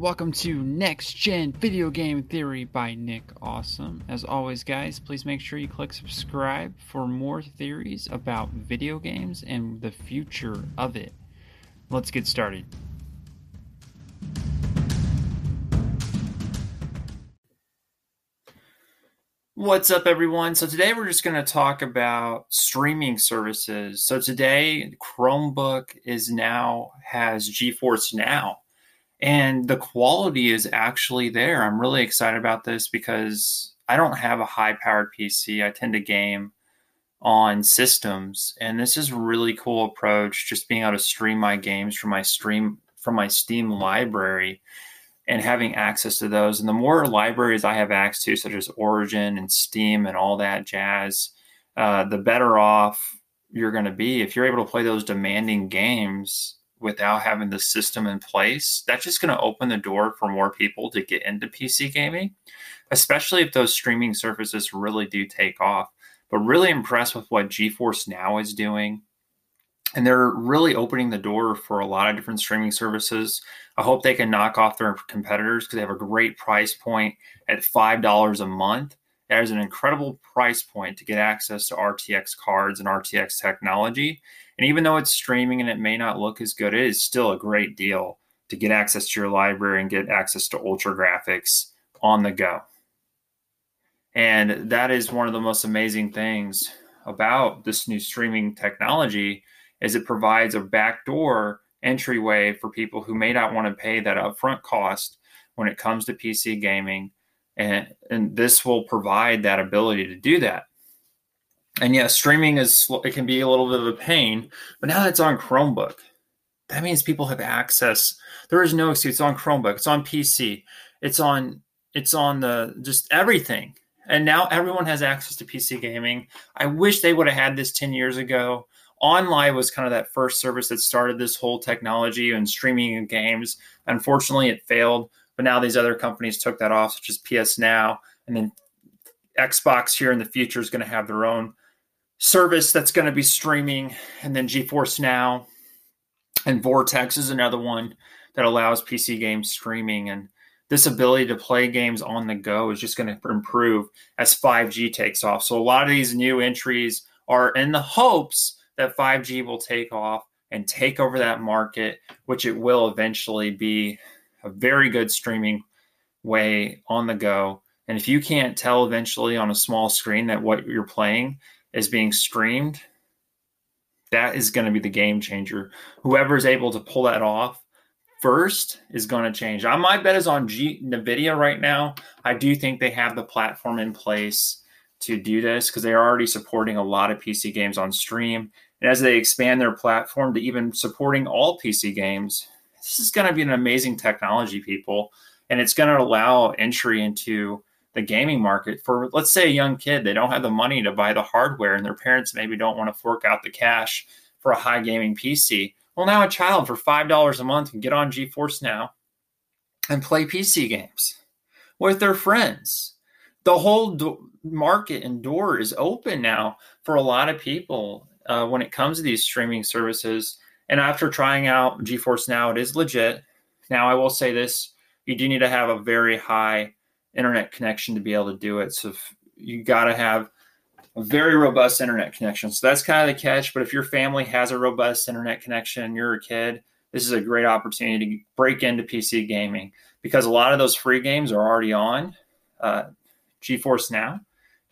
Welcome to Next Gen Video Game Theory by Nick Austin. As always, guys, please make sure you click subscribe for more theories about video games and the future of it. Let's get started. What's up, everyone? So, today we're just going to talk about streaming services. So, today, Chromebook is now has GeForce Now and the quality is actually there. I'm really excited about this because I don't have a high powered PC. I tend to game on systems, and this is a really cool approach. Just being able to stream my games from my stream from my Steam library and having access to those. And the more libraries I have access to, such as Origin and Steam and all that jazz, uh, the better off you're going to be if you're able to play those demanding games without having the system in place, that's just going to open the door for more people to get into PC gaming, especially if those streaming services really do take off. But really impressed with what GeForce Now is doing. And they're really opening the door for a lot of different streaming services. I hope they can knock off their competitors because they have a great price point at $5 a month. That is an incredible price point to get access to RTX cards and RTX technology and even though it's streaming and it may not look as good, it is still a great deal to get access to your library and get access to ultra graphics on the go. And that is one of the most amazing things about this new streaming technology is it provides a backdoor entryway for people who may not want to pay that upfront cost when it comes to PC gaming. And, and this will provide that ability to do that. And yeah, streaming is it can be a little bit of a pain, but now that it's on Chromebook, that means people have access. There is no excuse. It's on Chromebook. It's on PC. It's on it's on the just everything. And now everyone has access to PC gaming. I wish they would have had this 10 years ago. OnLive was kind of that first service that started this whole technology and streaming of games. Unfortunately, it failed, but now these other companies took that off, such as PS Now, and then Xbox here in the future is going to have their own service that's going to be streaming, and then GeForce Now and Vortex is another one that allows PC games streaming. And this ability to play games on the go is just going to improve as 5G takes off. So a lot of these new entries are in the hopes that 5G will take off and take over that market, which it will eventually be a very good streaming way on the go. And if you can't tell eventually on a small screen that what you're playing is being streamed, that is going to be the game changer. Whoever is able to pull that off first is going to change. I, my bet is on G, NVIDIA right now. I do think they have the platform in place to do this because they are already supporting a lot of PC games on stream. And as they expand their platform to even supporting all PC games, this is going to be an amazing technology, people. And it's going to allow entry into the gaming market for let's say a young kid they don't have the money to buy the hardware and their parents maybe don't want to fork out the cash for a high gaming pc well now a child for $5 a month can get on geforce now and play pc games with their friends. The whole do- market and door is open now for a lot of people uh, when it comes to these streaming services. And after trying out geforce now it is legit. Now i will say this you do need to have a very high internet connection to be able to do it. So you got to have a very robust internet connection. So that's kind of the catch. But if your family has a robust internet connection you're a kid, this is a great opportunity to break into PC gaming because a lot of those free games are already on uh, GeForce Now.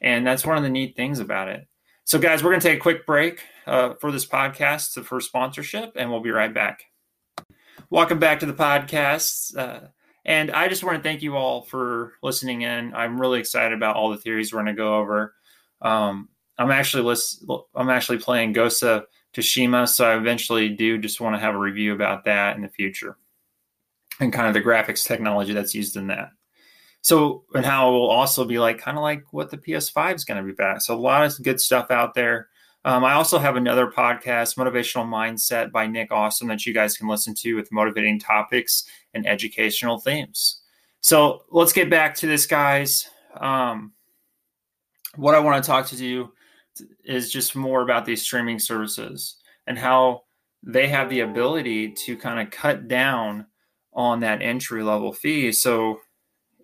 And that's one of the neat things about it. So, guys, we're going to take a quick break uh, for this podcast for sponsorship, and we'll be right back. Welcome back to the podcast. Uh, and I just want to thank you all for listening in. I'm really excited about all the theories we're going to go over. Um, I'm actually list, I'm actually playing Ghost of Tsushima, so I eventually do just want to have a review about that in the future, and kind of the graphics technology that's used in that. So, and how it will also be like kind of like what the PS5 is going to be back. So, a lot of good stuff out there. Um, I also have another podcast, Motivational Mindset by Nick Austin, that you guys can listen to with motivating topics and educational themes. So let's get back to this, guys. Um, what I want to talk to you is just more about these streaming services and how they have the ability to kind of cut down on that entry level fee. So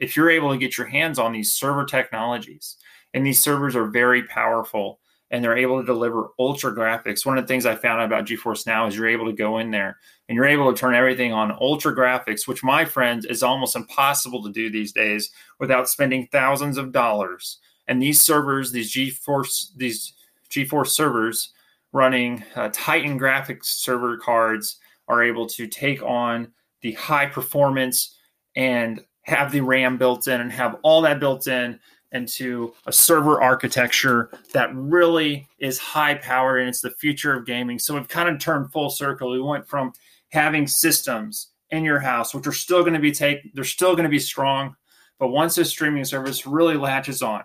if you're able to get your hands on these server technologies, and these servers are very powerful and they're able to deliver ultra graphics. One of the things I found out about GeForce Now is you're able to go in there and you're able to turn everything on ultra graphics, which my friends is almost impossible to do these days without spending thousands of dollars. And these servers, these GeForce, these GeForce servers running uh, Titan graphics server cards are able to take on the high performance and have the RAM built in and have all that built in into a server architecture that really is high powered and it's the future of gaming. So we've kind of turned full circle. We went from having systems in your house, which are still going to be take, they're still going to be strong, but once this streaming service really latches on,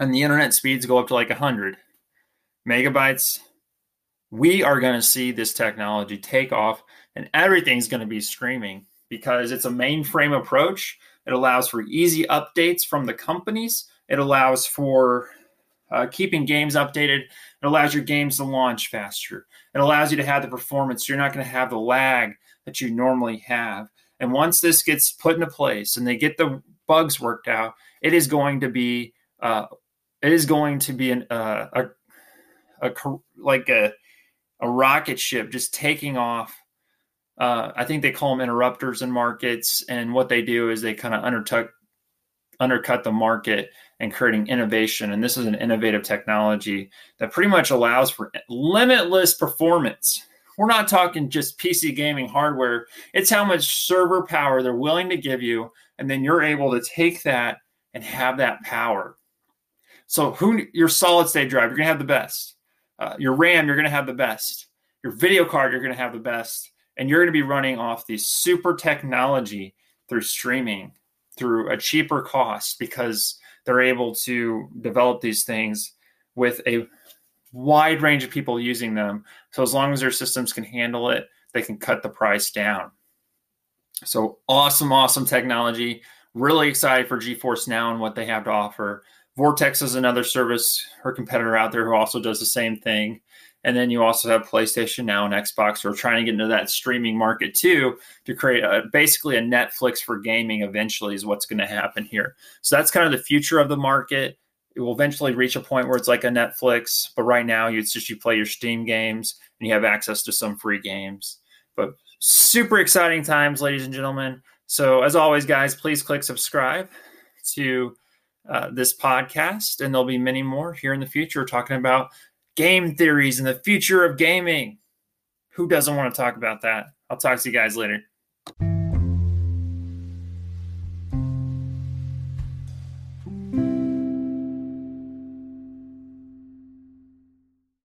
and the internet speeds go up to like 100 megabytes, we are going to see this technology take off, and everything's going to be streaming because it's a mainframe approach it allows for easy updates from the companies. It allows for uh, keeping games updated. It allows your games to launch faster. It allows you to have the performance. You're not going to have the lag that you normally have. And once this gets put into place and they get the bugs worked out, it is going to be uh, it is going to be an, uh, a, a like a a rocket ship just taking off uh, I think they call them interrupters in markets, and what they do is they kind of undercut undercut the market and creating innovation. And this is an innovative technology that pretty much allows for limitless performance. We're not talking just PC gaming hardware; it's how much server power they're willing to give you, and then you're able to take that and have that power. So, who your solid state drive, you're gonna have the best. Uh, your RAM, you're gonna have the best. Your video card, you're gonna have the best and you're going to be running off the super technology through streaming through a cheaper cost because they're able to develop these things with a wide range of people using them. So as long as their systems can handle it, they can cut the price down. So awesome, awesome technology. Really excited for GeForce Now and what they have to offer. Vortex is another service or competitor out there who also does the same thing. And then you also have PlayStation Now and Xbox who are trying to get into that streaming market too to create a, basically a Netflix for gaming eventually is what's going to happen here. So that's kind of the future of the market. It will eventually reach a point where it's like a Netflix, but right now it's just you play your Steam games and you have access to some free games. But super exciting times, ladies and gentlemen. So as always, guys, please click subscribe to uh, this podcast, and there'll be many more here in the future talking about game theories and the future of gaming. Who doesn't want to talk about that? I'll talk to you guys later.